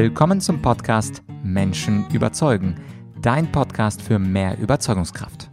Willkommen zum Podcast Menschen überzeugen, dein Podcast für mehr Überzeugungskraft.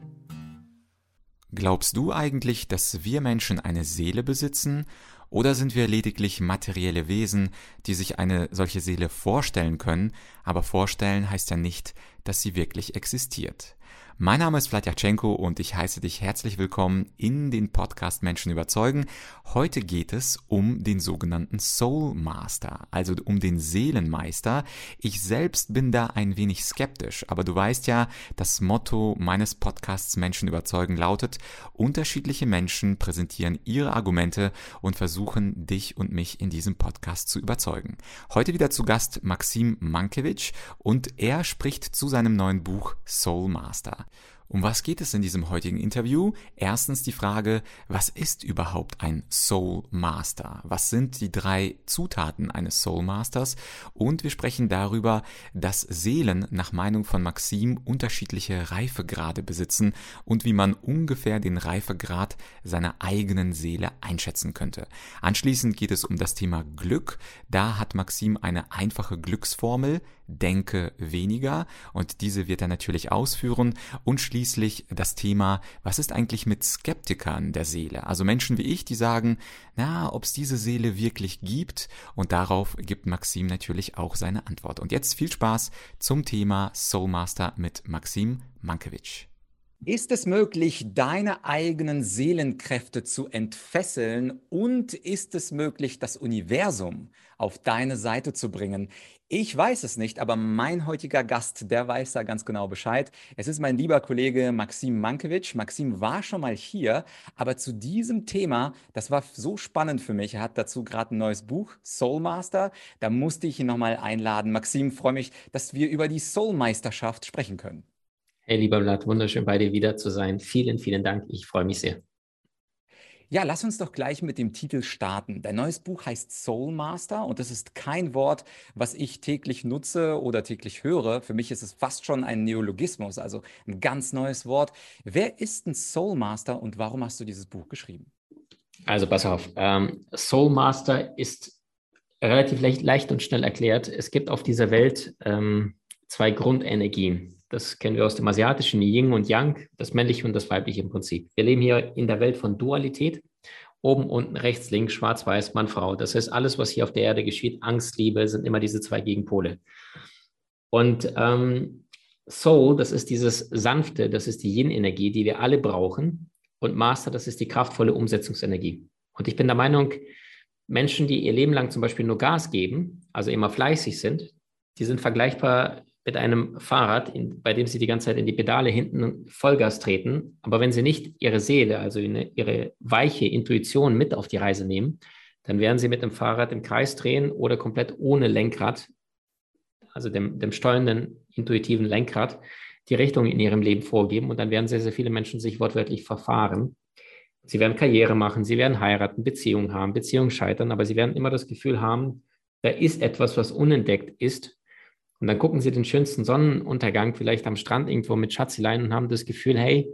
Glaubst du eigentlich, dass wir Menschen eine Seele besitzen oder sind wir lediglich materielle Wesen, die sich eine solche Seele vorstellen können, aber vorstellen heißt ja nicht, dass sie wirklich existiert. Mein Name ist Vladyachenko und ich heiße dich herzlich willkommen in den Podcast Menschen überzeugen. Heute geht es um den sogenannten Soul Master, also um den Seelenmeister. Ich selbst bin da ein wenig skeptisch, aber du weißt ja, das Motto meines Podcasts Menschen überzeugen lautet, unterschiedliche Menschen präsentieren ihre Argumente und versuchen dich und mich in diesem Podcast zu überzeugen. Heute wieder zu Gast Maxim Mankiewicz und er spricht zu seinem neuen Buch Soul Master. Um was geht es in diesem heutigen Interview? Erstens die Frage, was ist überhaupt ein Soul Master? Was sind die drei Zutaten eines Soul Masters? Und wir sprechen darüber, dass Seelen nach Meinung von Maxim unterschiedliche Reifegrade besitzen und wie man ungefähr den Reifegrad seiner eigenen Seele einschätzen könnte. Anschließend geht es um das Thema Glück. Da hat Maxim eine einfache Glücksformel, denke weniger und diese wird er natürlich ausführen und schließlich das Thema, was ist eigentlich mit Skeptikern der Seele? Also Menschen wie ich, die sagen, na, ob es diese Seele wirklich gibt und darauf gibt Maxim natürlich auch seine Antwort. Und jetzt viel Spaß zum Thema Soulmaster mit Maxim Mankiewicz. Ist es möglich, deine eigenen Seelenkräfte zu entfesseln und ist es möglich, das Universum auf deine Seite zu bringen? Ich weiß es nicht, aber mein heutiger Gast, der weiß da ganz genau Bescheid. Es ist mein lieber Kollege Maxim Mankiewicz. Maxim war schon mal hier, aber zu diesem Thema, das war so spannend für mich. Er hat dazu gerade ein neues Buch, Soulmaster. Da musste ich ihn nochmal einladen. Maxim, freue mich, dass wir über die Soulmeisterschaft sprechen können. Hey, lieber Blatt, wunderschön bei dir wieder zu sein. Vielen, vielen Dank. Ich freue mich sehr. Ja, lass uns doch gleich mit dem Titel starten. Dein neues Buch heißt Soul Master und das ist kein Wort, was ich täglich nutze oder täglich höre. Für mich ist es fast schon ein Neologismus, also ein ganz neues Wort. Wer ist ein Soul Master und warum hast du dieses Buch geschrieben? Also pass auf, ähm, Soul Master ist relativ leicht, leicht, und schnell erklärt. Es gibt auf dieser Welt ähm, zwei Grundenergien. Das kennen wir aus dem asiatischen Yin und Yang, das männliche und das weibliche im Prinzip. Wir leben hier in der Welt von Dualität. Oben, unten, rechts, links, schwarz, weiß, Mann, Frau. Das heißt, alles, was hier auf der Erde geschieht, Angst, Liebe, sind immer diese zwei Gegenpole. Und ähm, Soul, das ist dieses Sanfte, das ist die Yin-Energie, die wir alle brauchen. Und Master, das ist die kraftvolle Umsetzungsenergie. Und ich bin der Meinung, Menschen, die ihr Leben lang zum Beispiel nur Gas geben, also immer fleißig sind, die sind vergleichbar mit einem Fahrrad, in, bei dem sie die ganze Zeit in die Pedale hinten Vollgas treten, aber wenn sie nicht ihre Seele, also ihre weiche Intuition mit auf die Reise nehmen, dann werden sie mit dem Fahrrad im Kreis drehen oder komplett ohne Lenkrad, also dem, dem steuernden, intuitiven Lenkrad, die Richtung in ihrem Leben vorgeben. Und dann werden sehr, sehr viele Menschen sich wortwörtlich verfahren. Sie werden Karriere machen, sie werden heiraten, Beziehungen haben, Beziehungen scheitern, aber sie werden immer das Gefühl haben, da ist etwas, was unentdeckt ist und dann gucken sie den schönsten Sonnenuntergang vielleicht am Strand irgendwo mit Schatzeleien und haben das Gefühl, hey,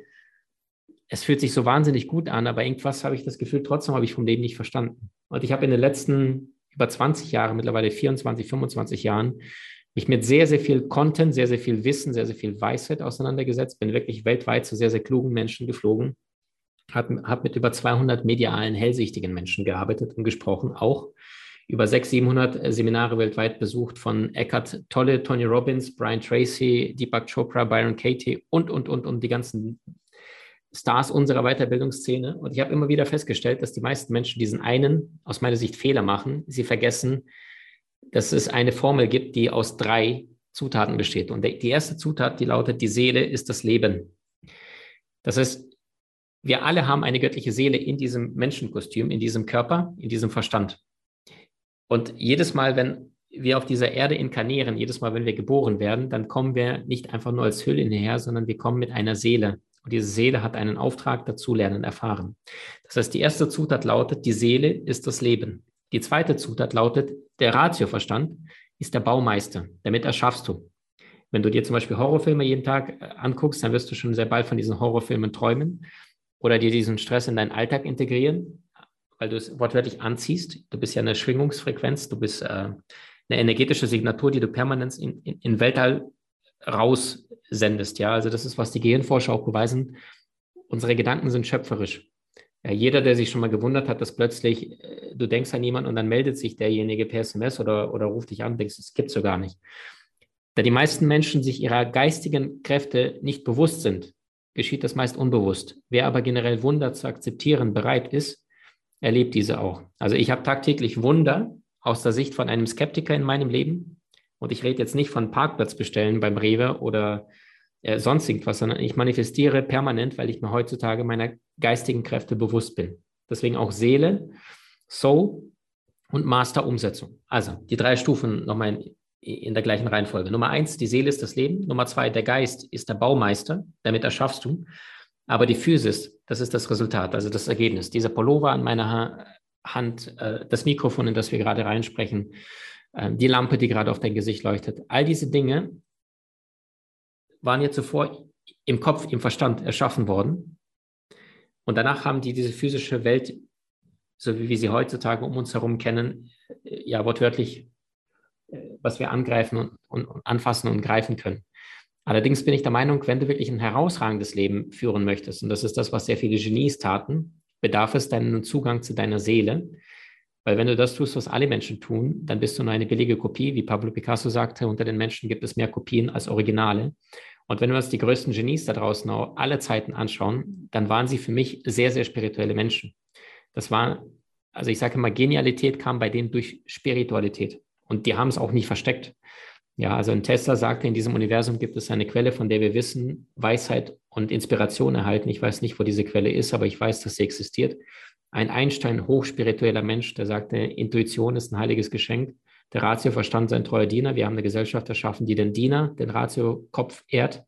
es fühlt sich so wahnsinnig gut an, aber irgendwas habe ich das Gefühl, trotzdem habe ich vom Leben nicht verstanden. Und ich habe in den letzten über 20 Jahren, mittlerweile 24, 25 Jahren, mich mit sehr, sehr viel Content, sehr, sehr viel Wissen, sehr, sehr viel Weisheit auseinandergesetzt, bin wirklich weltweit zu sehr, sehr klugen Menschen geflogen, habe hab mit über 200 medialen, hellsichtigen Menschen gearbeitet und gesprochen, auch über 600, 700 äh, Seminare weltweit besucht von Eckhart Tolle, Tony Robbins, Brian Tracy, Deepak Chopra, Byron Katie und, und, und, und die ganzen Stars unserer Weiterbildungsszene. Und ich habe immer wieder festgestellt, dass die meisten Menschen diesen einen, aus meiner Sicht, Fehler machen. Sie vergessen, dass es eine Formel gibt, die aus drei Zutaten besteht. Und die erste Zutat, die lautet, die Seele ist das Leben. Das heißt, wir alle haben eine göttliche Seele in diesem Menschenkostüm, in diesem Körper, in diesem Verstand. Und jedes Mal, wenn wir auf dieser Erde inkarnieren, jedes Mal, wenn wir geboren werden, dann kommen wir nicht einfach nur als Hülle hierher, sondern wir kommen mit einer Seele. Und diese Seele hat einen Auftrag dazu lernen, erfahren. Das heißt, die erste Zutat lautet, die Seele ist das Leben. Die zweite Zutat lautet, der Ratioverstand ist der Baumeister. Damit erschaffst du. Wenn du dir zum Beispiel Horrorfilme jeden Tag äh, anguckst, dann wirst du schon sehr bald von diesen Horrorfilmen träumen oder dir diesen Stress in deinen Alltag integrieren weil du es wortwörtlich anziehst. Du bist ja eine Schwingungsfrequenz, du bist äh, eine energetische Signatur, die du permanent in, in, in Weltall raussendest. Ja, also das ist, was die Gehirnforscher auch beweisen. Unsere Gedanken sind schöpferisch. Ja, jeder, der sich schon mal gewundert hat, dass plötzlich äh, du denkst an jemanden und dann meldet sich derjenige per SMS oder, oder ruft dich an, denkst, das gibt es so gar nicht. Da die meisten Menschen sich ihrer geistigen Kräfte nicht bewusst sind, geschieht das meist unbewusst. Wer aber generell Wunder zu akzeptieren bereit ist, erlebt diese auch. Also ich habe tagtäglich Wunder aus der Sicht von einem Skeptiker in meinem Leben. Und ich rede jetzt nicht von Parkplatz bestellen beim Rewe oder äh, sonst irgendwas, sondern ich manifestiere permanent, weil ich mir heutzutage meiner geistigen Kräfte bewusst bin. Deswegen auch Seele, Soul und Master Umsetzung. Also die drei Stufen nochmal in, in der gleichen Reihenfolge. Nummer eins, die Seele ist das Leben. Nummer zwei, der Geist ist der Baumeister, damit erschaffst du. Aber die Physis, das ist das Resultat, also das Ergebnis. Dieser Pullover an meiner Hand, äh, das Mikrofon, in das wir gerade reinsprechen, äh, die Lampe, die gerade auf dein Gesicht leuchtet, all diese Dinge waren ja zuvor im Kopf, im Verstand erschaffen worden. Und danach haben die diese physische Welt, so wie wir sie heutzutage um uns herum kennen, äh, ja wortwörtlich, äh, was wir angreifen und, und anfassen und greifen können. Allerdings bin ich der Meinung, wenn du wirklich ein herausragendes Leben führen möchtest, und das ist das, was sehr viele Genies taten, bedarf es deinen Zugang zu deiner Seele. Weil wenn du das tust, was alle Menschen tun, dann bist du nur eine billige Kopie. Wie Pablo Picasso sagte, unter den Menschen gibt es mehr Kopien als Originale. Und wenn wir uns die größten Genies da draußen alle Zeiten anschauen, dann waren sie für mich sehr, sehr spirituelle Menschen. Das war, also ich sage immer, Genialität kam bei denen durch Spiritualität. Und die haben es auch nicht versteckt. Ja, also ein Tesla sagte, in diesem Universum gibt es eine Quelle, von der wir wissen, Weisheit und Inspiration erhalten. Ich weiß nicht, wo diese Quelle ist, aber ich weiß, dass sie existiert. Ein Einstein, hochspiritueller Mensch, der sagte, Intuition ist ein heiliges Geschenk. Der Ratio-Verstand sein treuer Diener. Wir haben eine Gesellschaft erschaffen, die den Diener, den Ratio-Kopf ehrt,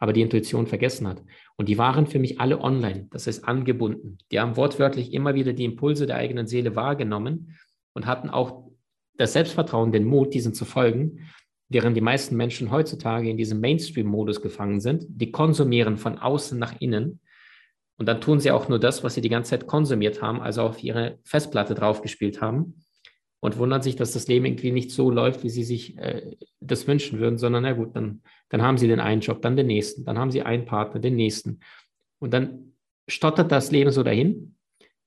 aber die Intuition vergessen hat. Und die waren für mich alle online, das heißt angebunden. Die haben wortwörtlich immer wieder die Impulse der eigenen Seele wahrgenommen und hatten auch das Selbstvertrauen, den Mut, diesen zu folgen, während die meisten Menschen heutzutage in diesem Mainstream-Modus gefangen sind. Die konsumieren von außen nach innen und dann tun sie auch nur das, was sie die ganze Zeit konsumiert haben, also auf ihre Festplatte draufgespielt haben und wundern sich, dass das Leben irgendwie nicht so läuft, wie sie sich äh, das wünschen würden, sondern na gut, dann, dann haben sie den einen Job, dann den nächsten, dann haben sie einen Partner, den nächsten. Und dann stottert das Leben so dahin,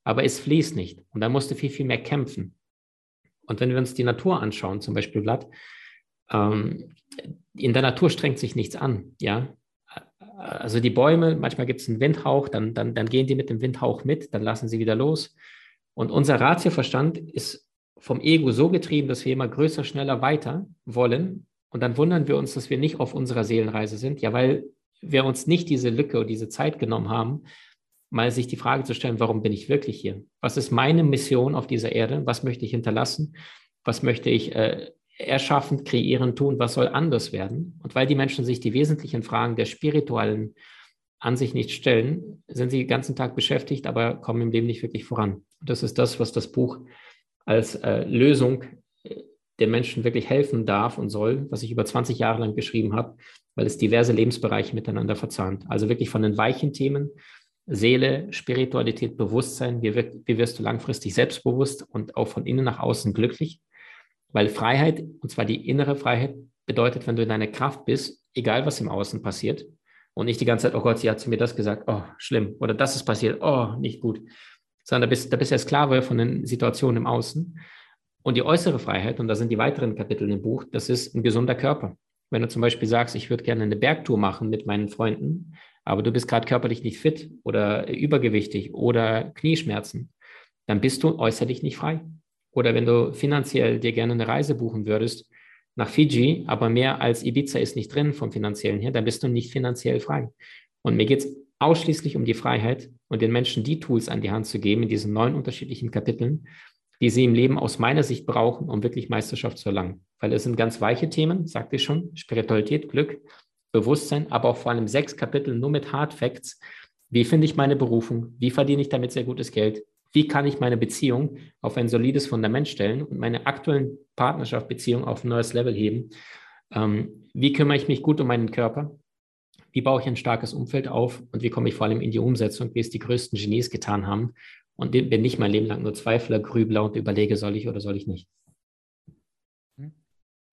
aber es fließt nicht. Und dann musst du viel, viel mehr kämpfen. Und wenn wir uns die Natur anschauen, zum Beispiel Blatt, ähm, in der Natur strengt sich nichts an, ja. Also die Bäume, manchmal gibt es einen Windhauch, dann, dann, dann gehen die mit dem Windhauch mit, dann lassen sie wieder los. Und unser Ratioverstand ist vom Ego so getrieben, dass wir immer größer, schneller, weiter wollen. Und dann wundern wir uns, dass wir nicht auf unserer Seelenreise sind. Ja, weil wir uns nicht diese Lücke oder diese Zeit genommen haben, mal sich die Frage zu stellen, warum bin ich wirklich hier? Was ist meine Mission auf dieser Erde? Was möchte ich hinterlassen? Was möchte ich äh, erschaffen, kreieren, tun? Was soll anders werden? Und weil die Menschen sich die wesentlichen Fragen der spirituellen an sich nicht stellen, sind sie den ganzen Tag beschäftigt, aber kommen im Leben nicht wirklich voran. Und das ist das, was das Buch als äh, Lösung äh, der Menschen wirklich helfen darf und soll, was ich über 20 Jahre lang geschrieben habe, weil es diverse Lebensbereiche miteinander verzahnt. Also wirklich von den weichen Themen, Seele, Spiritualität, Bewusstsein, wie, wie wirst du langfristig selbstbewusst und auch von innen nach außen glücklich? Weil Freiheit, und zwar die innere Freiheit, bedeutet, wenn du in deiner Kraft bist, egal was im Außen passiert, und nicht die ganze Zeit, oh Gott, sie hat zu mir das gesagt, oh, schlimm, oder das ist passiert, oh, nicht gut, sondern da bist, da bist du ja Sklave von den Situationen im Außen. Und die äußere Freiheit, und da sind die weiteren Kapitel im Buch, das ist ein gesunder Körper. Wenn du zum Beispiel sagst, ich würde gerne eine Bergtour machen mit meinen Freunden, aber du bist gerade körperlich nicht fit oder übergewichtig oder Knieschmerzen, dann bist du äußerlich nicht frei. Oder wenn du finanziell dir gerne eine Reise buchen würdest nach Fiji, aber mehr als Ibiza ist nicht drin vom finanziellen her, dann bist du nicht finanziell frei. Und mir geht es ausschließlich um die Freiheit und den Menschen die Tools an die Hand zu geben in diesen neun unterschiedlichen Kapiteln, die sie im Leben aus meiner Sicht brauchen, um wirklich Meisterschaft zu erlangen. Weil es sind ganz weiche Themen, sagte ich schon, Spiritualität, Glück, Bewusstsein, aber auch vor allem sechs Kapitel nur mit Hard Facts. Wie finde ich meine Berufung? Wie verdiene ich damit sehr gutes Geld? Wie kann ich meine Beziehung auf ein solides Fundament stellen und meine aktuellen Partnerschaft, Beziehung auf ein neues Level heben? Ähm, wie kümmere ich mich gut um meinen Körper? wie baue ich ein starkes Umfeld auf und wie komme ich vor allem in die Umsetzung, wie es die größten Genies getan haben und bin nicht mein Leben lang nur Zweifler, Grübler und überlege, soll ich oder soll ich nicht.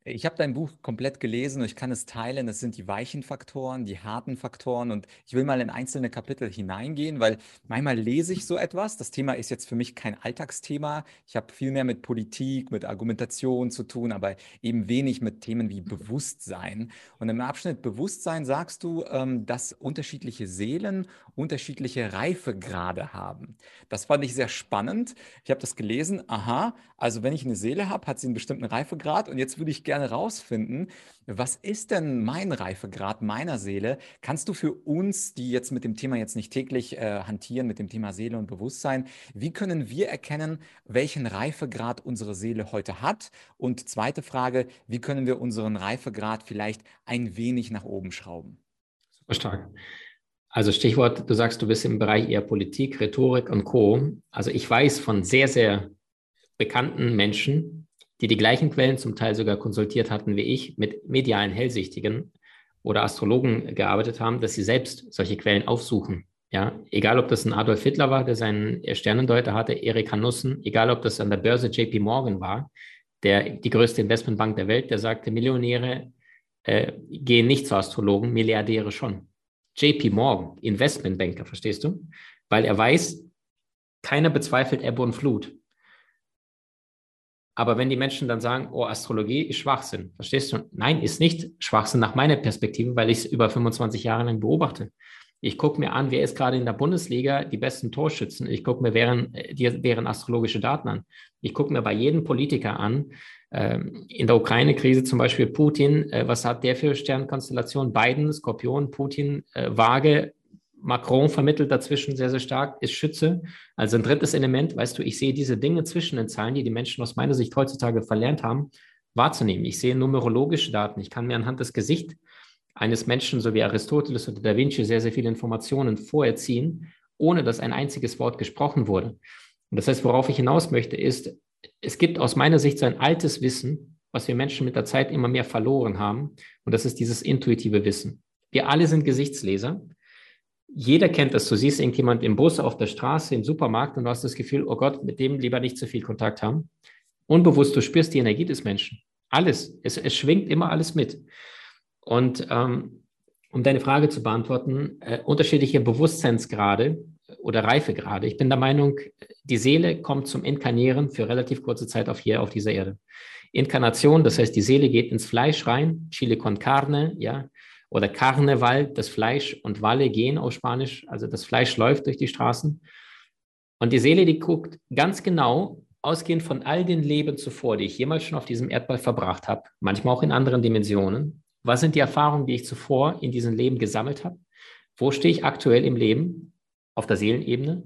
Ich habe dein Buch komplett gelesen und ich kann es teilen. Es sind die weichen Faktoren, die harten Faktoren und ich will mal in einzelne Kapitel hineingehen, weil manchmal lese ich so etwas. Das Thema ist jetzt für mich kein Alltagsthema. Ich habe viel mehr mit Politik, mit Argumentation zu tun, aber eben wenig mit Themen wie Bewusstsein. Und im Abschnitt Bewusstsein sagst du, ähm, dass unterschiedliche Seelen unterschiedliche Reifegrade haben. Das fand ich sehr spannend. Ich habe das gelesen. Aha, also wenn ich eine Seele habe, hat sie einen bestimmten Reifegrad und jetzt würde ich gerne rausfinden, was ist denn mein Reifegrad meiner Seele? Kannst du für uns, die jetzt mit dem Thema jetzt nicht täglich äh, hantieren, mit dem Thema Seele und Bewusstsein, wie können wir erkennen, welchen Reifegrad unsere Seele heute hat? Und zweite Frage, wie können wir unseren Reifegrad vielleicht ein wenig nach oben schrauben? Super stark. Also Stichwort, du sagst, du bist im Bereich eher Politik, Rhetorik und Co. Also ich weiß von sehr, sehr bekannten Menschen, die die gleichen Quellen zum Teil sogar konsultiert hatten wie ich, mit medialen Hellsichtigen oder Astrologen gearbeitet haben, dass sie selbst solche Quellen aufsuchen. Ja, egal ob das ein Adolf Hitler war, der seinen Sternendeuter hatte, Erik Hanussen, egal ob das an der Börse JP Morgan war, der die größte Investmentbank der Welt, der sagte, Millionäre äh, gehen nicht zu Astrologen, Milliardäre schon. JP Morgan, Investmentbanker, verstehst du? Weil er weiß, keiner bezweifelt Ebbe und Flut. Aber wenn die Menschen dann sagen, oh, Astrologie ist Schwachsinn, verstehst du? Nein, ist nicht Schwachsinn nach meiner Perspektive, weil ich es über 25 Jahre lang beobachte. Ich gucke mir an, wer ist gerade in der Bundesliga die besten Torschützen. Ich gucke mir deren, deren astrologische Daten an. Ich gucke mir bei jedem Politiker an, in der Ukraine-Krise zum Beispiel Putin, äh, was hat der für Sternkonstellation? Biden, Skorpion, Putin, äh, Waage, Macron vermittelt dazwischen sehr, sehr stark, ist Schütze. Also ein drittes Element, weißt du, ich sehe diese Dinge zwischen den Zahlen, die die Menschen aus meiner Sicht heutzutage verlernt haben, wahrzunehmen. Ich sehe numerologische Daten. Ich kann mir anhand des Gesichts eines Menschen, so wie Aristoteles oder Da Vinci, sehr, sehr viele Informationen vorerziehen, ohne dass ein einziges Wort gesprochen wurde. Und das heißt, worauf ich hinaus möchte, ist, es gibt aus meiner Sicht so ein altes Wissen, was wir Menschen mit der Zeit immer mehr verloren haben. Und das ist dieses intuitive Wissen. Wir alle sind Gesichtsleser jeder kennt das. Du siehst irgendjemand im Bus, auf der Straße, im Supermarkt und du hast das Gefühl, oh Gott, mit dem lieber nicht zu viel Kontakt haben. Unbewusst, du spürst die Energie des Menschen. Alles. Es, es schwingt immer alles mit. Und ähm, um deine Frage zu beantworten, äh, unterschiedliche Bewusstseinsgrade oder Reifegrade. Ich bin der Meinung, die Seele kommt zum Inkarnieren für relativ kurze Zeit auf hier auf dieser Erde. Inkarnation, das heißt, die Seele geht ins Fleisch rein, Chile con carne, ja, oder Karneval, das Fleisch und Walle gehen aus Spanisch, also das Fleisch läuft durch die Straßen. Und die Seele, die guckt ganz genau, ausgehend von all den Leben zuvor, die ich jemals schon auf diesem Erdball verbracht habe, manchmal auch in anderen Dimensionen, was sind die Erfahrungen, die ich zuvor in diesem Leben gesammelt habe? Wo stehe ich aktuell im Leben auf der Seelenebene?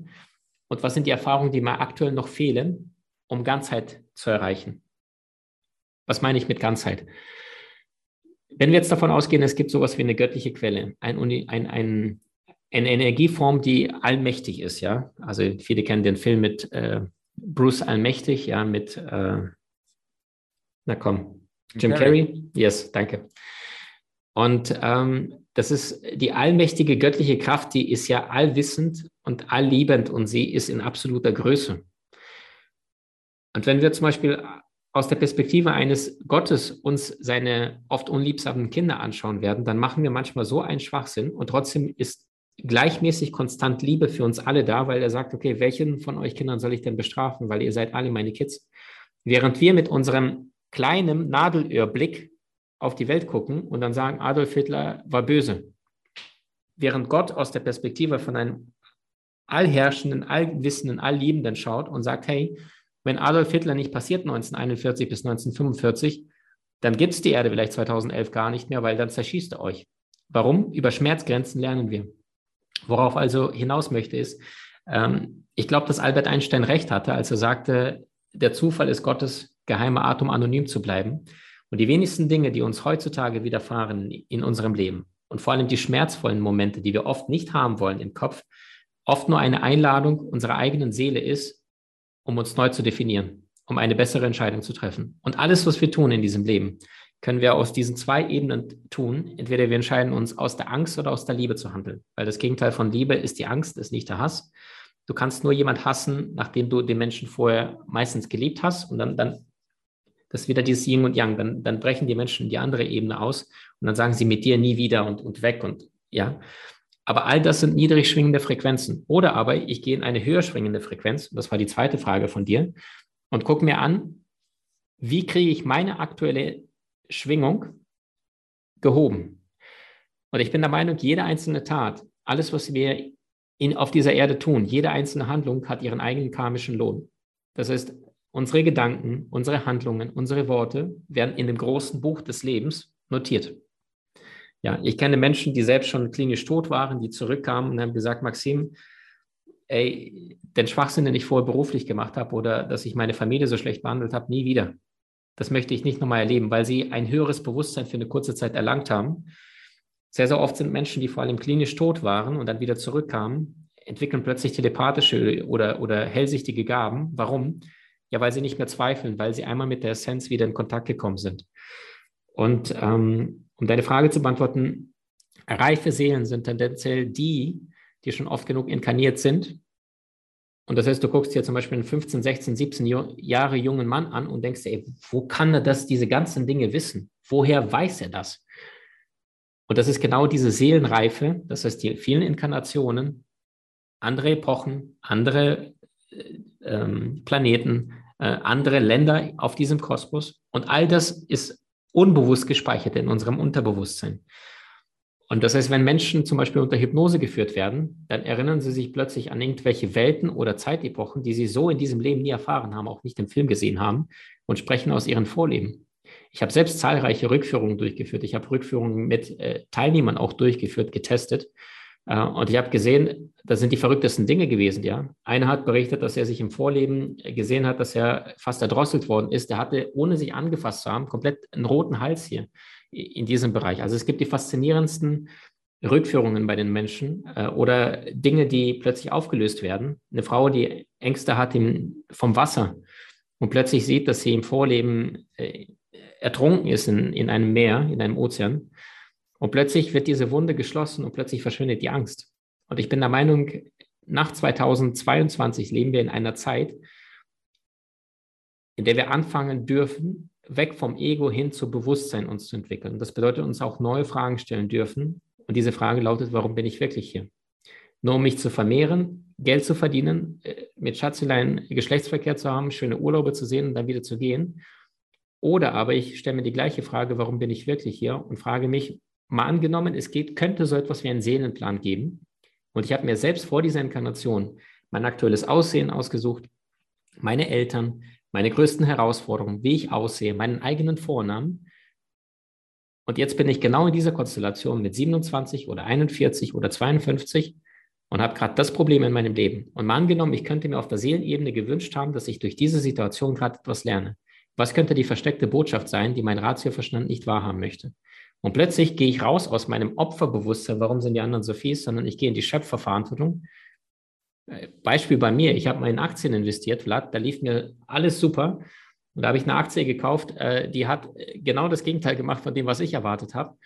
Und was sind die Erfahrungen, die mir aktuell noch fehlen, um Ganzheit zu erreichen? Was meine ich mit Ganzheit? wenn wir jetzt davon ausgehen, es gibt sowas wie eine göttliche Quelle, ein, ein, ein, eine Energieform, die allmächtig ist, ja. Also viele kennen den Film mit äh, Bruce Allmächtig, ja, mit, äh, na komm, Jim Carrey. Carrey? Yes, danke. Und ähm, das ist die allmächtige göttliche Kraft, die ist ja allwissend und allliebend und sie ist in absoluter Größe. Und wenn wir zum Beispiel aus der Perspektive eines Gottes uns seine oft unliebsamen Kinder anschauen werden, dann machen wir manchmal so einen Schwachsinn und trotzdem ist gleichmäßig konstant Liebe für uns alle da, weil er sagt, okay, welchen von euch Kindern soll ich denn bestrafen, weil ihr seid alle meine Kids. Während wir mit unserem kleinen Nadelöhrblick auf die Welt gucken und dann sagen, Adolf Hitler war böse. Während Gott aus der Perspektive von einem allherrschenden, allwissenden, allliebenden schaut und sagt, hey, wenn Adolf Hitler nicht passiert 1941 bis 1945, dann gibt es die Erde vielleicht 2011 gar nicht mehr, weil dann zerschießt er euch. Warum? Über Schmerzgrenzen lernen wir. Worauf also hinaus möchte ist, ähm, ich glaube, dass Albert Einstein recht hatte, als er sagte, der Zufall ist Gottes geheimer Art, um anonym zu bleiben. Und die wenigsten Dinge, die uns heutzutage widerfahren in unserem Leben und vor allem die schmerzvollen Momente, die wir oft nicht haben wollen im Kopf, oft nur eine Einladung unserer eigenen Seele ist, um uns neu zu definieren, um eine bessere Entscheidung zu treffen. Und alles, was wir tun in diesem Leben, können wir aus diesen zwei Ebenen tun. Entweder wir entscheiden uns aus der Angst oder aus der Liebe zu handeln, weil das Gegenteil von Liebe ist die Angst, ist nicht der Hass. Du kannst nur jemand hassen, nachdem du den Menschen vorher meistens geliebt hast und dann, dann Das ist wieder dieses Yin und Yang. Dann, dann brechen die Menschen die andere Ebene aus und dann sagen sie mit dir nie wieder und, und weg und ja. Aber all das sind niedrig schwingende Frequenzen. Oder aber ich gehe in eine höher schwingende Frequenz, das war die zweite Frage von dir, und gucke mir an, wie kriege ich meine aktuelle Schwingung gehoben. Und ich bin der Meinung, jede einzelne Tat, alles, was wir in, auf dieser Erde tun, jede einzelne Handlung hat ihren eigenen karmischen Lohn. Das heißt, unsere Gedanken, unsere Handlungen, unsere Worte werden in dem großen Buch des Lebens notiert. Ja, ich kenne Menschen, die selbst schon klinisch tot waren, die zurückkamen und haben gesagt, Maxim, ey, den Schwachsinn, den ich vorher beruflich gemacht habe oder dass ich meine Familie so schlecht behandelt habe, nie wieder. Das möchte ich nicht nochmal erleben, weil sie ein höheres Bewusstsein für eine kurze Zeit erlangt haben. Sehr, sehr oft sind Menschen, die vor allem klinisch tot waren und dann wieder zurückkamen, entwickeln plötzlich telepathische oder, oder hellsichtige Gaben. Warum? Ja, weil sie nicht mehr zweifeln, weil sie einmal mit der Essenz wieder in Kontakt gekommen sind. Und ähm, um deine Frage zu beantworten, reife Seelen sind tendenziell die, die schon oft genug inkarniert sind und das heißt, du guckst dir zum Beispiel einen 15, 16, 17 Jahre jungen Mann an und denkst, ey, wo kann er das, diese ganzen Dinge wissen? Woher weiß er das? Und das ist genau diese Seelenreife, das heißt, die vielen Inkarnationen, andere Epochen, andere äh, ähm, Planeten, äh, andere Länder auf diesem Kosmos. Und all das ist unbewusst gespeichert in unserem Unterbewusstsein. Und das heißt, wenn Menschen zum Beispiel unter Hypnose geführt werden, dann erinnern sie sich plötzlich an irgendwelche Welten oder Zeitepochen, die sie so in diesem Leben nie erfahren haben, auch nicht im Film gesehen haben und sprechen aus ihren Vorleben. Ich habe selbst zahlreiche Rückführungen durchgeführt. Ich habe Rückführungen mit äh, Teilnehmern auch durchgeführt, getestet. Äh, und ich habe gesehen, das sind die verrücktesten Dinge gewesen, ja. Einer hat berichtet, dass er sich im Vorleben gesehen hat, dass er fast erdrosselt worden ist. Der hatte, ohne sich angefasst zu haben, komplett einen roten Hals hier in diesem Bereich. Also es gibt die faszinierendsten Rückführungen bei den Menschen äh, oder Dinge, die plötzlich aufgelöst werden. Eine Frau, die Ängste hat vom Wasser und plötzlich sieht, dass sie im Vorleben äh, ertrunken ist in, in einem Meer, in einem Ozean. Und plötzlich wird diese Wunde geschlossen und plötzlich verschwindet die Angst. Und ich bin der Meinung, nach 2022 leben wir in einer Zeit, in der wir anfangen dürfen, weg vom Ego hin zu Bewusstsein uns zu entwickeln. Das bedeutet uns auch neue Fragen stellen dürfen. Und diese Frage lautet, warum bin ich wirklich hier? Nur um mich zu vermehren, Geld zu verdienen, äh, mit Schatzelein Geschlechtsverkehr zu haben, schöne Urlaube zu sehen und dann wieder zu gehen. Oder aber ich stelle mir die gleiche Frage, warum bin ich wirklich hier? Und frage mich, mal angenommen, es geht, könnte so etwas wie einen Seelenplan geben. Und ich habe mir selbst vor dieser Inkarnation mein aktuelles Aussehen ausgesucht, meine Eltern, meine größten Herausforderungen, wie ich aussehe, meinen eigenen Vornamen. Und jetzt bin ich genau in dieser Konstellation mit 27 oder 41 oder 52 und habe gerade das Problem in meinem Leben. Und mal angenommen, ich könnte mir auf der Seelenebene gewünscht haben, dass ich durch diese Situation gerade etwas lerne. Was könnte die versteckte Botschaft sein, die mein Ratioverstand nicht wahrhaben möchte? Und plötzlich gehe ich raus aus meinem Opferbewusstsein, warum sind die anderen so fies, sondern ich gehe in die Schöpferverantwortung Beispiel bei mir, ich habe mal in Aktien investiert, Vlad, da lief mir alles super. Und da habe ich eine Aktie gekauft, äh, die hat genau das Gegenteil gemacht von dem, was ich erwartet habe.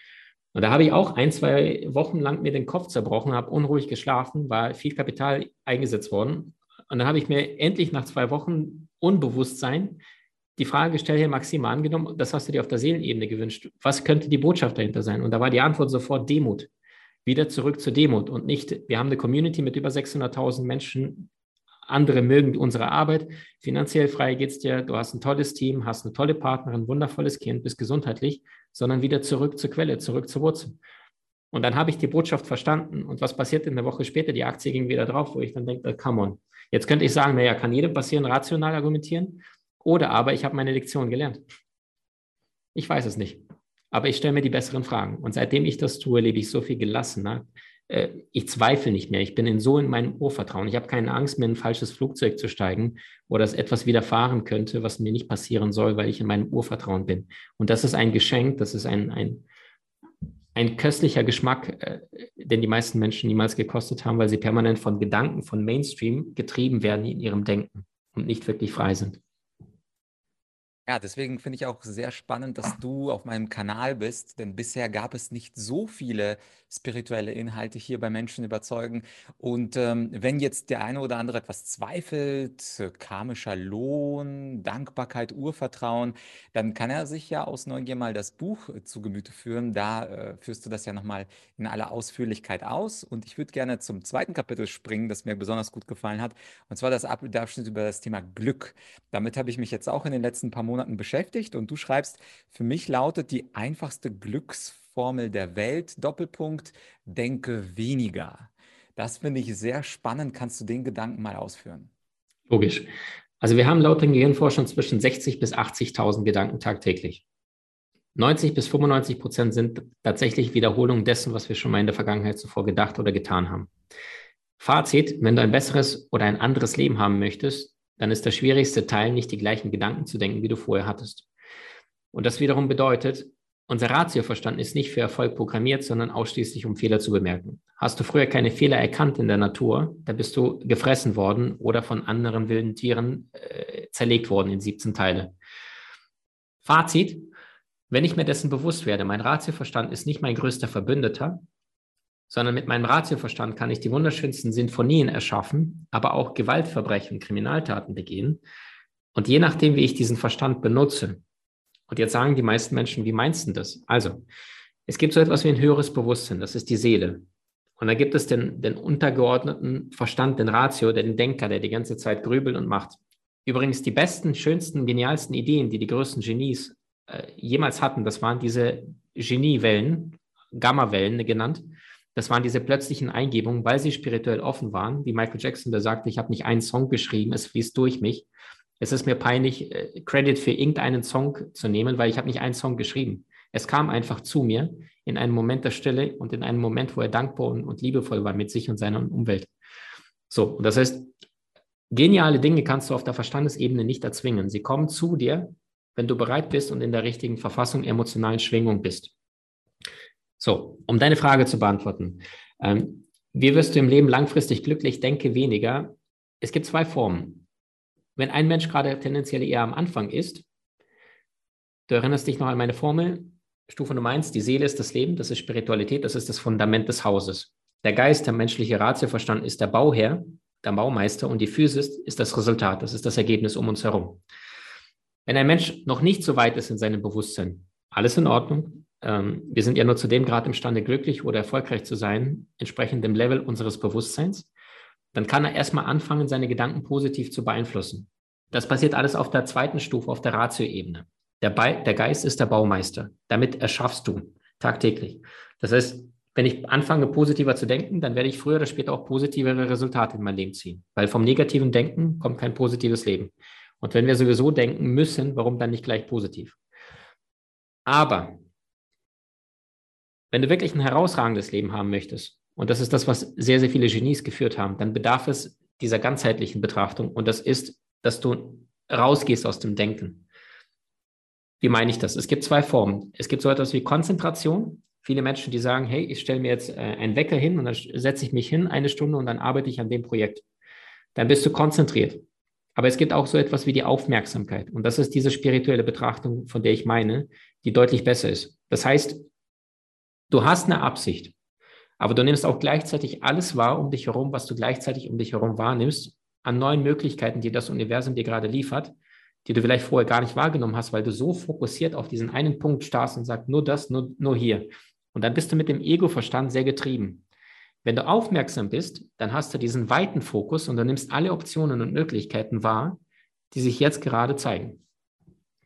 Und da habe ich auch ein, zwei Wochen lang mir den Kopf zerbrochen, habe unruhig geschlafen, war viel Kapital eingesetzt worden. Und dann habe ich mir endlich nach zwei Wochen Unbewusstsein die Frage gestellt, Herr Maxim, angenommen, das hast du dir auf der Seelenebene gewünscht. Was könnte die Botschaft dahinter sein? Und da war die Antwort sofort Demut wieder zurück zur Demut und nicht, wir haben eine Community mit über 600.000 Menschen, andere mögen unsere Arbeit, finanziell frei geht es dir, du hast ein tolles Team, hast eine tolle Partnerin, wundervolles Kind, bist gesundheitlich, sondern wieder zurück zur Quelle, zurück zur Wurzel. Und dann habe ich die Botschaft verstanden und was passiert in der Woche später? Die Aktie ging wieder drauf, wo ich dann denke, come on. Jetzt könnte ich sagen, naja, kann jedem passieren, rational argumentieren oder aber ich habe meine Lektion gelernt. Ich weiß es nicht. Aber ich stelle mir die besseren Fragen. Und seitdem ich das tue, lebe ich so viel gelassener. Äh, ich zweifle nicht mehr. Ich bin in so in meinem Urvertrauen. Ich habe keine Angst mehr, in ein falsches Flugzeug zu steigen oder dass etwas widerfahren könnte, was mir nicht passieren soll, weil ich in meinem Urvertrauen bin. Und das ist ein Geschenk, das ist ein, ein, ein köstlicher Geschmack, äh, den die meisten Menschen niemals gekostet haben, weil sie permanent von Gedanken, von Mainstream getrieben werden in ihrem Denken und nicht wirklich frei sind. Ja, deswegen finde ich auch sehr spannend, dass du auf meinem Kanal bist, denn bisher gab es nicht so viele spirituelle Inhalte hier bei Menschen überzeugen. Und ähm, wenn jetzt der eine oder andere etwas zweifelt, äh, karmischer Lohn, Dankbarkeit, Urvertrauen, dann kann er sich ja aus Neugier mal das Buch äh, zu Gemüte führen. Da äh, führst du das ja nochmal in aller Ausführlichkeit aus. Und ich würde gerne zum zweiten Kapitel springen, das mir besonders gut gefallen hat. Und zwar das Abschnitt über das Thema Glück. Damit habe ich mich jetzt auch in den letzten paar Monaten beschäftigt. Und du schreibst, für mich lautet die einfachste Glücksformel der Welt, Doppelpunkt, denke weniger. Das finde ich sehr spannend. Kannst du den Gedanken mal ausführen? Logisch. Also wir haben laut den Gehirnforschern zwischen 60.000 bis 80.000 Gedanken tagtäglich. 90 bis 95 Prozent sind tatsächlich Wiederholungen dessen, was wir schon mal in der Vergangenheit zuvor gedacht oder getan haben. Fazit, wenn du ein besseres oder ein anderes Leben haben möchtest, dann ist der schwierigste Teil, nicht die gleichen Gedanken zu denken, wie du vorher hattest. Und das wiederum bedeutet, unser Ratioverstand ist nicht für Erfolg programmiert, sondern ausschließlich, um Fehler zu bemerken. Hast du früher keine Fehler erkannt in der Natur, dann bist du gefressen worden oder von anderen wilden Tieren äh, zerlegt worden in 17 Teile. Fazit, wenn ich mir dessen bewusst werde, mein Ratioverstand ist nicht mein größter Verbündeter, sondern mit meinem Ratioverstand kann ich die wunderschönsten Sinfonien erschaffen, aber auch Gewaltverbrechen, Kriminaltaten begehen. Und je nachdem, wie ich diesen Verstand benutze, und jetzt sagen die meisten Menschen, wie meinst du das? Also, es gibt so etwas wie ein höheres Bewusstsein, das ist die Seele. Und da gibt es den, den untergeordneten Verstand, den Ratio, den Denker, der die ganze Zeit grübelt und macht. Übrigens, die besten, schönsten, genialsten Ideen, die die größten Genies äh, jemals hatten, das waren diese Geniewellen, Gammawellen genannt. Das waren diese plötzlichen Eingebungen, weil sie spirituell offen waren, wie Michael Jackson, der sagte, ich habe nicht einen Song geschrieben, es fließt durch mich. Es ist mir peinlich, äh, Credit für irgendeinen Song zu nehmen, weil ich habe nicht einen Song geschrieben. Es kam einfach zu mir in einem Moment der Stille und in einem Moment, wo er dankbar und, und liebevoll war mit sich und seiner Umwelt. So, und das heißt, geniale Dinge kannst du auf der Verstandesebene nicht erzwingen. Sie kommen zu dir, wenn du bereit bist und in der richtigen Verfassung, emotionalen Schwingung bist. So, um deine Frage zu beantworten. Ähm, wie wirst du im Leben langfristig glücklich? Denke weniger. Es gibt zwei Formen. Wenn ein Mensch gerade tendenziell eher am Anfang ist, du erinnerst dich noch an meine Formel, Stufe Nummer eins, die Seele ist das Leben, das ist Spiritualität, das ist das Fundament des Hauses. Der Geist, der menschliche Ratioverstand ist der Bauherr, der Baumeister und die Physis ist das Resultat, das ist das Ergebnis um uns herum. Wenn ein Mensch noch nicht so weit ist in seinem Bewusstsein, alles in Ordnung, wir sind ja nur zu dem Grad imstande, glücklich oder erfolgreich zu sein, entsprechend dem Level unseres Bewusstseins. Dann kann er erstmal anfangen, seine Gedanken positiv zu beeinflussen. Das passiert alles auf der zweiten Stufe, auf der Ratio-Ebene. Der, der Geist ist der Baumeister. Damit erschaffst du tagtäglich. Das heißt, wenn ich anfange, positiver zu denken, dann werde ich früher oder später auch positivere Resultate in mein Leben ziehen. Weil vom negativen Denken kommt kein positives Leben. Und wenn wir sowieso denken müssen, warum dann nicht gleich positiv? Aber wenn du wirklich ein herausragendes Leben haben möchtest, und das ist das, was sehr, sehr viele Genies geführt haben, dann bedarf es dieser ganzheitlichen Betrachtung. Und das ist, dass du rausgehst aus dem Denken. Wie meine ich das? Es gibt zwei Formen. Es gibt so etwas wie Konzentration. Viele Menschen, die sagen, hey, ich stelle mir jetzt äh, einen Wecker hin und dann setze ich mich hin eine Stunde und dann arbeite ich an dem Projekt. Dann bist du konzentriert. Aber es gibt auch so etwas wie die Aufmerksamkeit. Und das ist diese spirituelle Betrachtung, von der ich meine, die deutlich besser ist. Das heißt, Du hast eine Absicht, aber du nimmst auch gleichzeitig alles wahr um dich herum, was du gleichzeitig um dich herum wahrnimmst, an neuen Möglichkeiten, die das Universum dir gerade liefert, die du vielleicht vorher gar nicht wahrgenommen hast, weil du so fokussiert auf diesen einen Punkt starrst und sagst, nur das, nur, nur hier. Und dann bist du mit dem Ego-Verstand sehr getrieben. Wenn du aufmerksam bist, dann hast du diesen weiten Fokus und du nimmst alle Optionen und Möglichkeiten wahr, die sich jetzt gerade zeigen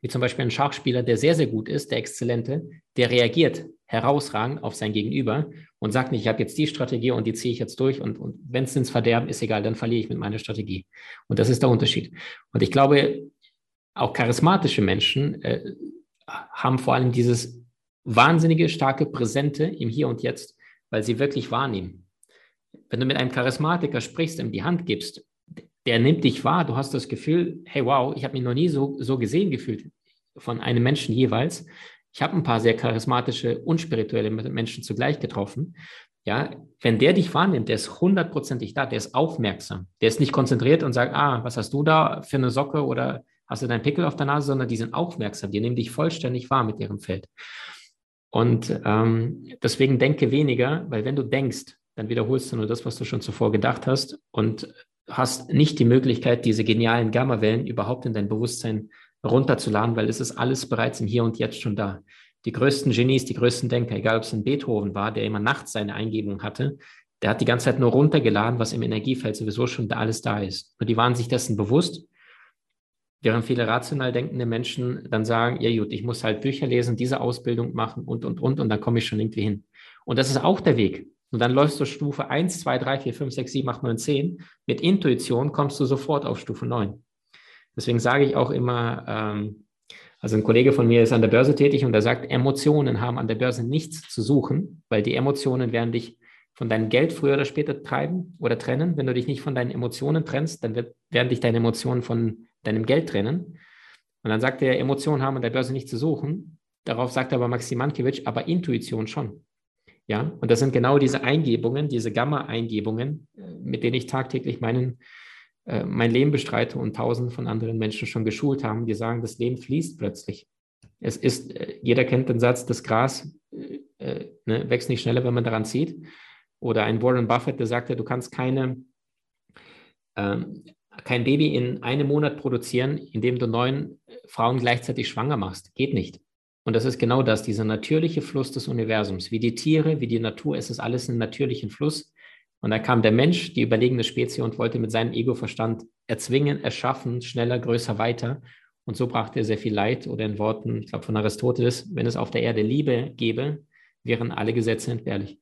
wie zum Beispiel ein Schachspieler, der sehr, sehr gut ist, der Exzellente, der reagiert herausragend auf sein Gegenüber und sagt nicht, ich habe jetzt die Strategie und die ziehe ich jetzt durch und, und wenn es ins Verderben ist, egal, dann verliere ich mit meiner Strategie. Und das ist der Unterschied. Und ich glaube, auch charismatische Menschen äh, haben vor allem dieses wahnsinnige, starke Präsente im Hier und Jetzt, weil sie wirklich wahrnehmen. Wenn du mit einem Charismatiker sprichst, ihm die Hand gibst, der nimmt dich wahr, du hast das Gefühl, hey wow, ich habe mich noch nie so, so gesehen gefühlt von einem Menschen jeweils. Ich habe ein paar sehr charismatische, unspirituelle Menschen zugleich getroffen. Ja, wenn der dich wahrnimmt, der ist hundertprozentig da, der ist aufmerksam, der ist nicht konzentriert und sagt, ah, was hast du da für eine Socke oder hast du deinen Pickel auf der Nase, sondern die sind aufmerksam, die nehmen dich vollständig wahr mit ihrem Feld. Und ähm, deswegen denke weniger, weil wenn du denkst, dann wiederholst du nur das, was du schon zuvor gedacht hast und hast nicht die Möglichkeit, diese genialen Gammawellen überhaupt in dein Bewusstsein runterzuladen, weil es ist alles bereits im Hier und Jetzt schon da. Die größten Genies, die größten Denker, egal ob es ein Beethoven war, der immer nachts seine Eingebung hatte, der hat die ganze Zeit nur runtergeladen, was im Energiefeld sowieso schon da alles da ist. Nur die waren sich dessen bewusst, während viele rational denkende Menschen dann sagen, ja gut, ich muss halt Bücher lesen, diese Ausbildung machen und, und, und, und dann komme ich schon irgendwie hin. Und das ist auch der Weg. Und dann läufst du Stufe 1, 2, 3, 4, 5, 6, 7, 8, 9, 10. Mit Intuition kommst du sofort auf Stufe 9. Deswegen sage ich auch immer, ähm, also ein Kollege von mir ist an der Börse tätig und der sagt, Emotionen haben an der Börse nichts zu suchen, weil die Emotionen werden dich von deinem Geld früher oder später treiben oder trennen. Wenn du dich nicht von deinen Emotionen trennst, dann wird, werden dich deine Emotionen von deinem Geld trennen. Und dann sagt er, Emotionen haben an der Börse nichts zu suchen. Darauf sagt aber Maxim Mankiewicz, aber Intuition schon. Ja, und das sind genau diese Eingebungen, diese Gamma-Eingebungen, äh, mit denen ich tagtäglich meinen, äh, mein Leben bestreite und tausende von anderen Menschen schon geschult haben, die sagen, das Leben fließt plötzlich. Es ist, äh, jeder kennt den Satz, das Gras äh, ne, wächst nicht schneller, wenn man daran zieht. Oder ein Warren Buffett, der sagte, du kannst keine, ähm, kein Baby in einem Monat produzieren, indem du neun Frauen gleichzeitig schwanger machst. Geht nicht. Und das ist genau das, dieser natürliche Fluss des Universums. Wie die Tiere, wie die Natur, es ist alles ein natürlichen Fluss. Und da kam der Mensch, die überlegene Spezie, und wollte mit seinem Ego-Verstand erzwingen, erschaffen, schneller, größer, weiter. Und so brachte er sehr viel Leid oder in Worten, ich glaube von Aristoteles, wenn es auf der Erde Liebe gäbe, wären alle Gesetze entbehrlich.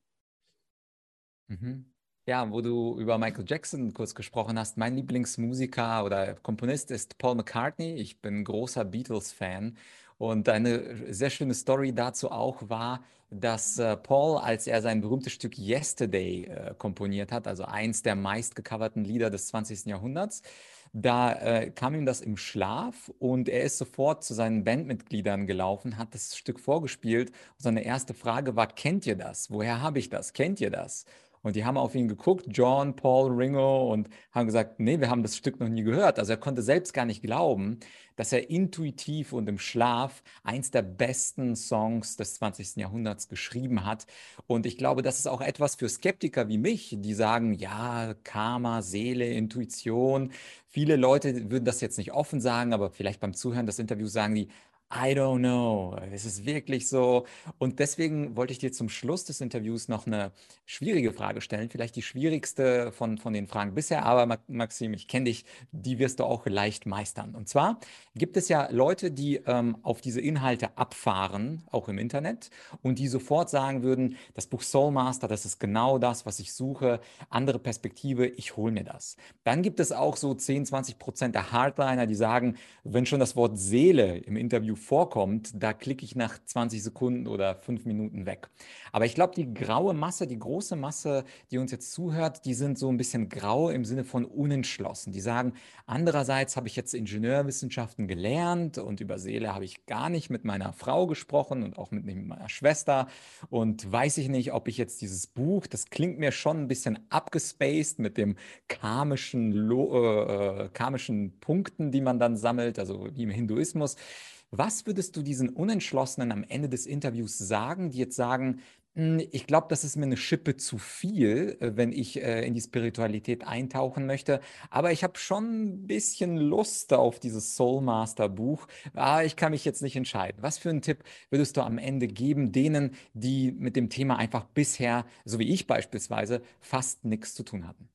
Mhm. Ja, wo du über Michael Jackson kurz gesprochen hast, mein Lieblingsmusiker oder Komponist ist Paul McCartney. Ich bin großer Beatles-Fan und eine sehr schöne Story dazu auch war, dass äh, Paul, als er sein berühmtes Stück Yesterday äh, komponiert hat, also eins der meistgecoverten Lieder des 20. Jahrhunderts, da äh, kam ihm das im Schlaf und er ist sofort zu seinen Bandmitgliedern gelaufen, hat das Stück vorgespielt. Und seine erste Frage war, kennt ihr das? Woher habe ich das? Kennt ihr das? Und die haben auf ihn geguckt, John, Paul, Ringo, und haben gesagt, nee, wir haben das Stück noch nie gehört. Also er konnte selbst gar nicht glauben, dass er intuitiv und im Schlaf eins der besten Songs des 20. Jahrhunderts geschrieben hat. Und ich glaube, das ist auch etwas für Skeptiker wie mich, die sagen, ja, Karma, Seele, Intuition. Viele Leute würden das jetzt nicht offen sagen, aber vielleicht beim Zuhören des Interviews sagen die, I don't know. Es ist wirklich so. Und deswegen wollte ich dir zum Schluss des Interviews noch eine schwierige Frage stellen. Vielleicht die schwierigste von, von den Fragen bisher. Aber Maxim, ich kenne dich, die wirst du auch leicht meistern. Und zwar gibt es ja Leute, die ähm, auf diese Inhalte abfahren, auch im Internet, und die sofort sagen würden, das Buch Soul Master, das ist genau das, was ich suche. Andere Perspektive, ich hole mir das. Dann gibt es auch so 10, 20 Prozent der Hardliner, die sagen, wenn schon das Wort Seele im Interview vorkommt, da klicke ich nach 20 Sekunden oder 5 Minuten weg. Aber ich glaube, die graue Masse, die große Masse, die uns jetzt zuhört, die sind so ein bisschen grau im Sinne von unentschlossen. Die sagen, andererseits habe ich jetzt Ingenieurwissenschaften gelernt und über Seele habe ich gar nicht mit meiner Frau gesprochen und auch mit meiner Schwester und weiß ich nicht, ob ich jetzt dieses Buch, das klingt mir schon ein bisschen abgespaced mit dem karmischen, äh, äh, karmischen Punkten, die man dann sammelt, also wie im Hinduismus. Was würdest du diesen Unentschlossenen am Ende des Interviews sagen, die jetzt sagen, hm, ich glaube, das ist mir eine Schippe zu viel, äh, wenn ich äh, in die Spiritualität eintauchen möchte. Aber ich habe schon ein bisschen Lust auf dieses Soulmaster Buch. Ah, ich kann mich jetzt nicht entscheiden. Was für einen Tipp würdest du am Ende geben denen, die mit dem Thema einfach bisher, so wie ich beispielsweise, fast nichts zu tun hatten?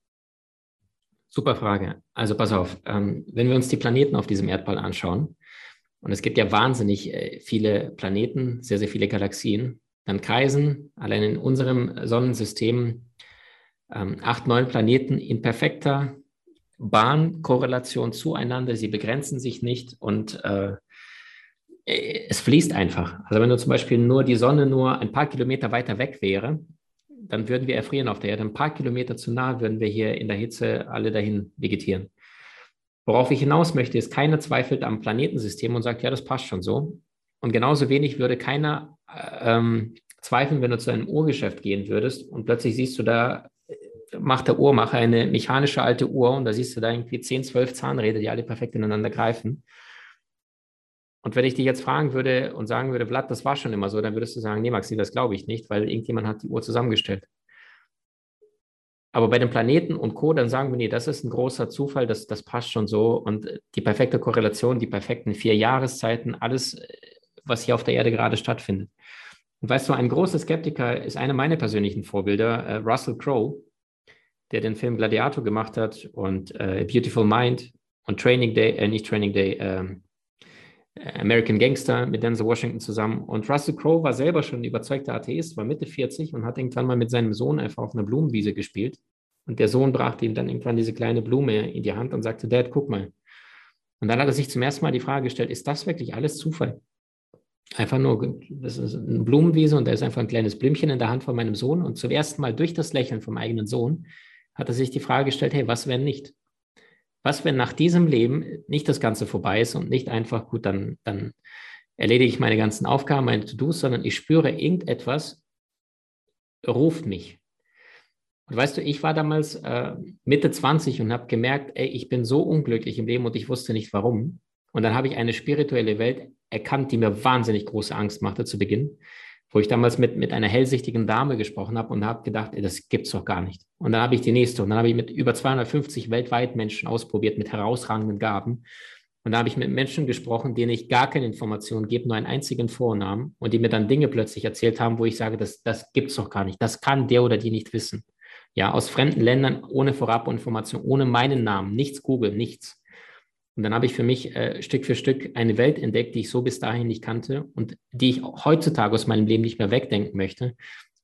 Super Frage. Also pass auf, ähm, wenn wir uns die Planeten auf diesem Erdball anschauen, und es gibt ja wahnsinnig äh, viele Planeten, sehr, sehr viele Galaxien. Dann kreisen allein in unserem Sonnensystem ähm, acht, neun Planeten in perfekter Bahnkorrelation zueinander. Sie begrenzen sich nicht und äh, es fließt einfach. Also wenn du zum Beispiel nur die Sonne nur ein paar Kilometer weiter weg wäre, dann würden wir erfrieren auf der Erde. Ein paar Kilometer zu nah würden wir hier in der Hitze alle dahin vegetieren. Worauf ich hinaus möchte, ist, keiner zweifelt am Planetensystem und sagt, ja, das passt schon so. Und genauso wenig würde keiner äh, ähm, zweifeln, wenn du zu einem Uhrgeschäft gehen würdest und plötzlich siehst du da, äh, macht der Uhrmacher eine mechanische alte Uhr und da siehst du da irgendwie 10, 12 Zahnräder, die alle perfekt ineinander greifen. Und wenn ich dich jetzt fragen würde und sagen würde, Vlad, das war schon immer so, dann würdest du sagen, nee, Maxi, das glaube ich nicht, weil irgendjemand hat die Uhr zusammengestellt. Aber bei den Planeten und Co., dann sagen wir, nee, das ist ein großer Zufall, das, das passt schon so. Und die perfekte Korrelation, die perfekten vier Jahreszeiten, alles, was hier auf der Erde gerade stattfindet. Und weißt du, ein großer Skeptiker ist einer meiner persönlichen Vorbilder, äh, Russell Crowe, der den Film Gladiator gemacht hat und äh, Beautiful Mind und Training Day, äh, nicht Training Day, ähm, American Gangster mit Denzel Washington zusammen. Und Russell Crowe war selber schon ein überzeugter Atheist, war Mitte 40 und hat irgendwann mal mit seinem Sohn einfach auf einer Blumenwiese gespielt. Und der Sohn brachte ihm dann irgendwann diese kleine Blume in die Hand und sagte, Dad, guck mal. Und dann hat er sich zum ersten Mal die Frage gestellt, ist das wirklich alles Zufall? Einfach nur, das ist eine Blumenwiese und da ist einfach ein kleines Blümchen in der Hand von meinem Sohn. Und zum ersten Mal durch das Lächeln vom eigenen Sohn hat er sich die Frage gestellt, hey, was wenn nicht? Was, wenn nach diesem Leben nicht das Ganze vorbei ist und nicht einfach, gut, dann, dann erledige ich meine ganzen Aufgaben, meine To-Dos, sondern ich spüre, irgendetwas ruft mich. Und weißt du, ich war damals äh, Mitte 20 und habe gemerkt, ey, ich bin so unglücklich im Leben und ich wusste nicht warum. Und dann habe ich eine spirituelle Welt erkannt, die mir wahnsinnig große Angst machte zu Beginn wo ich damals mit, mit einer hellsichtigen Dame gesprochen habe und habe gedacht, ey, das gibt's doch gar nicht. Und dann habe ich die nächste und dann habe ich mit über 250 weltweit Menschen ausprobiert mit herausragenden Gaben. Und da habe ich mit Menschen gesprochen, denen ich gar keine Informationen gebe, nur einen einzigen Vornamen und die mir dann Dinge plötzlich erzählt haben, wo ich sage, das, das gibt's doch gar nicht. Das kann der oder die nicht wissen. Ja, aus fremden Ländern ohne Vorabinformation, ohne meinen Namen, nichts Google, nichts. Und dann habe ich für mich äh, Stück für Stück eine Welt entdeckt, die ich so bis dahin nicht kannte und die ich heutzutage aus meinem Leben nicht mehr wegdenken möchte,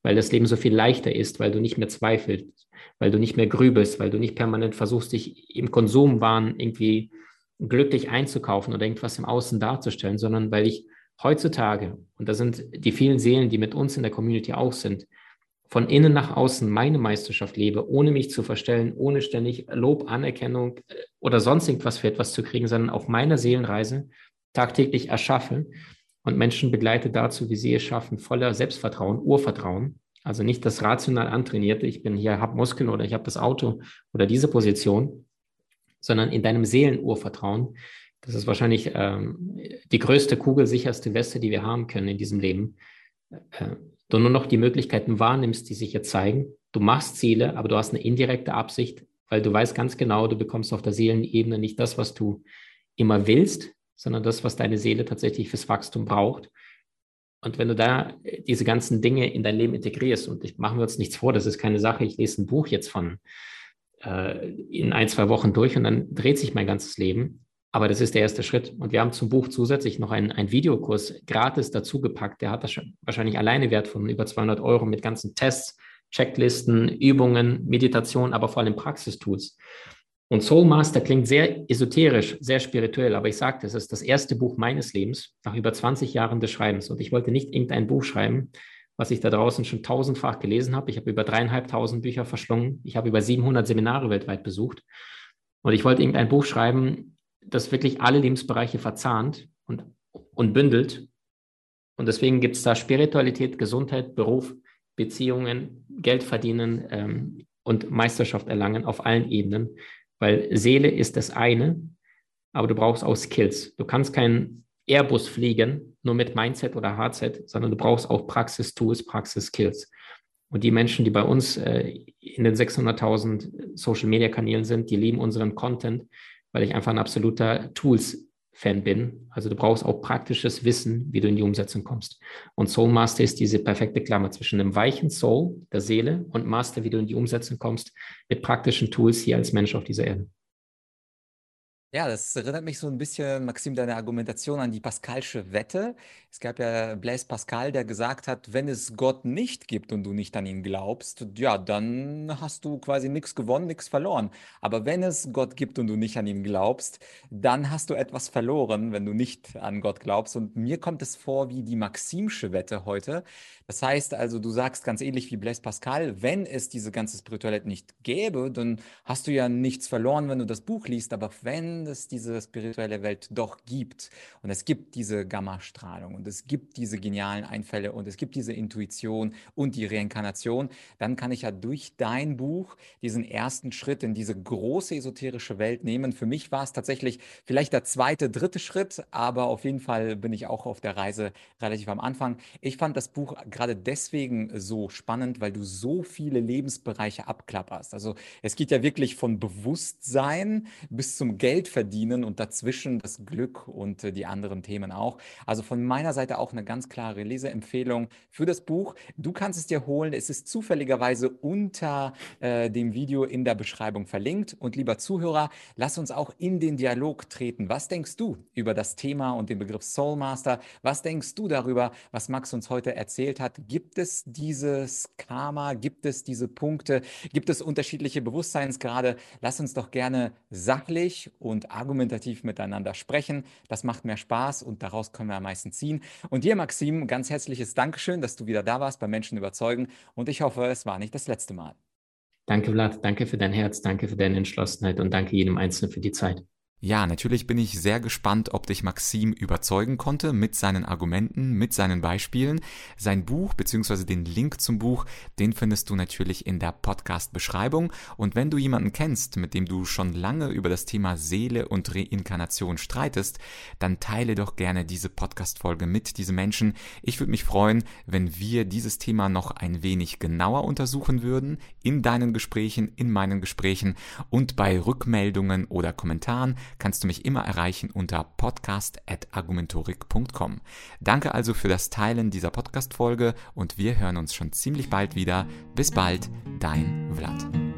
weil das Leben so viel leichter ist, weil du nicht mehr zweifelst, weil du nicht mehr grübelst, weil du nicht permanent versuchst, dich im Konsumwahn irgendwie glücklich einzukaufen oder irgendwas im Außen darzustellen, sondern weil ich heutzutage, und da sind die vielen Seelen, die mit uns in der Community auch sind, von innen nach außen meine Meisterschaft lebe, ohne mich zu verstellen, ohne ständig Lob, Anerkennung äh, oder sonst irgendwas für etwas zu kriegen, sondern auf meiner Seelenreise tagtäglich erschaffe und Menschen begleite dazu, wie sie es schaffen, voller Selbstvertrauen, Urvertrauen, also nicht das rational antrainierte, ich bin hier, habe Muskeln oder ich habe das Auto oder diese Position, sondern in deinem Seelenurvertrauen. Das ist wahrscheinlich ähm, die größte, kugelsicherste Weste, die wir haben können in diesem Leben. Äh, du nur noch die Möglichkeiten wahrnimmst, die sich jetzt zeigen. Du machst Ziele, aber du hast eine indirekte Absicht, weil du weißt ganz genau, du bekommst auf der Seelenebene nicht das, was du immer willst, sondern das, was deine Seele tatsächlich fürs Wachstum braucht. Und wenn du da diese ganzen Dinge in dein Leben integrierst, und ich machen wir uns nichts vor, das ist keine Sache, ich lese ein Buch jetzt von äh, in ein, zwei Wochen durch und dann dreht sich mein ganzes Leben. Aber das ist der erste Schritt. Und wir haben zum Buch zusätzlich noch einen, einen Videokurs gratis dazugepackt. Der hat das wahrscheinlich alleine Wert von über 200 Euro mit ganzen Tests, Checklisten, Übungen, Meditation, aber vor allem Praxistools. Und Soul Master klingt sehr esoterisch, sehr spirituell, aber ich sagte, es ist das erste Buch meines Lebens nach über 20 Jahren des Schreibens. Und ich wollte nicht irgendein Buch schreiben, was ich da draußen schon tausendfach gelesen habe. Ich habe über dreieinhalbtausend Bücher verschlungen. Ich habe über 700 Seminare weltweit besucht. Und ich wollte irgendein Buch schreiben, das wirklich alle Lebensbereiche verzahnt und, und bündelt. Und deswegen gibt es da Spiritualität, Gesundheit, Beruf, Beziehungen, Geld verdienen ähm, und Meisterschaft erlangen auf allen Ebenen, weil Seele ist das eine, aber du brauchst auch Skills. Du kannst keinen Airbus fliegen, nur mit Mindset oder Hardset, sondern du brauchst auch Praxis-Tools, Praxis-Skills. Und die Menschen, die bei uns äh, in den 600.000 Social-Media-Kanälen sind, die lieben unseren Content, weil ich einfach ein absoluter Tools-Fan bin. Also du brauchst auch praktisches Wissen, wie du in die Umsetzung kommst. Und Soul Master ist diese perfekte Klammer zwischen einem weichen Soul, der Seele, und Master, wie du in die Umsetzung kommst, mit praktischen Tools hier als Mensch auf dieser Erde. Ja, das erinnert mich so ein bisschen, Maxim, deine Argumentation an die Pascalsche Wette. Es gab ja Blaise Pascal, der gesagt hat, wenn es Gott nicht gibt und du nicht an ihn glaubst, ja, dann hast du quasi nichts gewonnen, nichts verloren. Aber wenn es Gott gibt und du nicht an ihn glaubst, dann hast du etwas verloren, wenn du nicht an Gott glaubst. Und mir kommt es vor wie die Maximsche Wette heute. Das heißt also, du sagst ganz ähnlich wie Blaise Pascal, wenn es diese ganze Spiritualität nicht gäbe, dann hast du ja nichts verloren, wenn du das Buch liest. Aber wenn wenn es diese spirituelle Welt doch gibt und es gibt diese Gammastrahlung und es gibt diese genialen Einfälle und es gibt diese Intuition und die Reinkarnation, dann kann ich ja durch dein Buch diesen ersten Schritt in diese große esoterische Welt nehmen. Für mich war es tatsächlich vielleicht der zweite, dritte Schritt, aber auf jeden Fall bin ich auch auf der Reise relativ am Anfang. Ich fand das Buch gerade deswegen so spannend, weil du so viele Lebensbereiche abklapperst. Also es geht ja wirklich von Bewusstsein bis zum Geldverdienen und dazwischen das Glück und äh, die anderen Themen auch. Also von meiner Seite auch eine ganz klare Leseempfehlung für das Buch. Du kannst es dir holen. Es ist zufälligerweise unter äh, dem Video in der Beschreibung verlinkt. Und lieber Zuhörer, lass uns auch in den Dialog treten. Was denkst du über das Thema und den Begriff Soulmaster? Was denkst du darüber, was Max uns heute erzählt hat? Gibt es dieses Karma? Gibt es diese Punkte? Gibt es unterschiedliche Bewusstseinsgrade? Lass uns doch gerne sachlich und argumentativ miteinander sprechen. Das macht mehr Spaß und daraus können wir am meisten ziehen. Und dir, Maxim, ganz herzliches Dankeschön, dass du wieder da warst bei Menschen überzeugen. Und ich hoffe, es war nicht das letzte Mal. Danke, Vlad. Danke für dein Herz. Danke für deine Entschlossenheit und danke jedem Einzelnen für die Zeit. Ja, natürlich bin ich sehr gespannt, ob dich Maxim überzeugen konnte mit seinen Argumenten, mit seinen Beispielen. Sein Buch bzw. den Link zum Buch, den findest du natürlich in der Podcast-Beschreibung. Und wenn du jemanden kennst, mit dem du schon lange über das Thema Seele und Reinkarnation streitest, dann teile doch gerne diese Podcast-Folge mit diesem Menschen. Ich würde mich freuen, wenn wir dieses Thema noch ein wenig genauer untersuchen würden, in deinen Gesprächen, in meinen Gesprächen und bei Rückmeldungen oder Kommentaren kannst du mich immer erreichen unter podcast.argumentorik.com. Danke also für das Teilen dieser Podcast-Folge und wir hören uns schon ziemlich bald wieder. Bis bald, dein Vlad.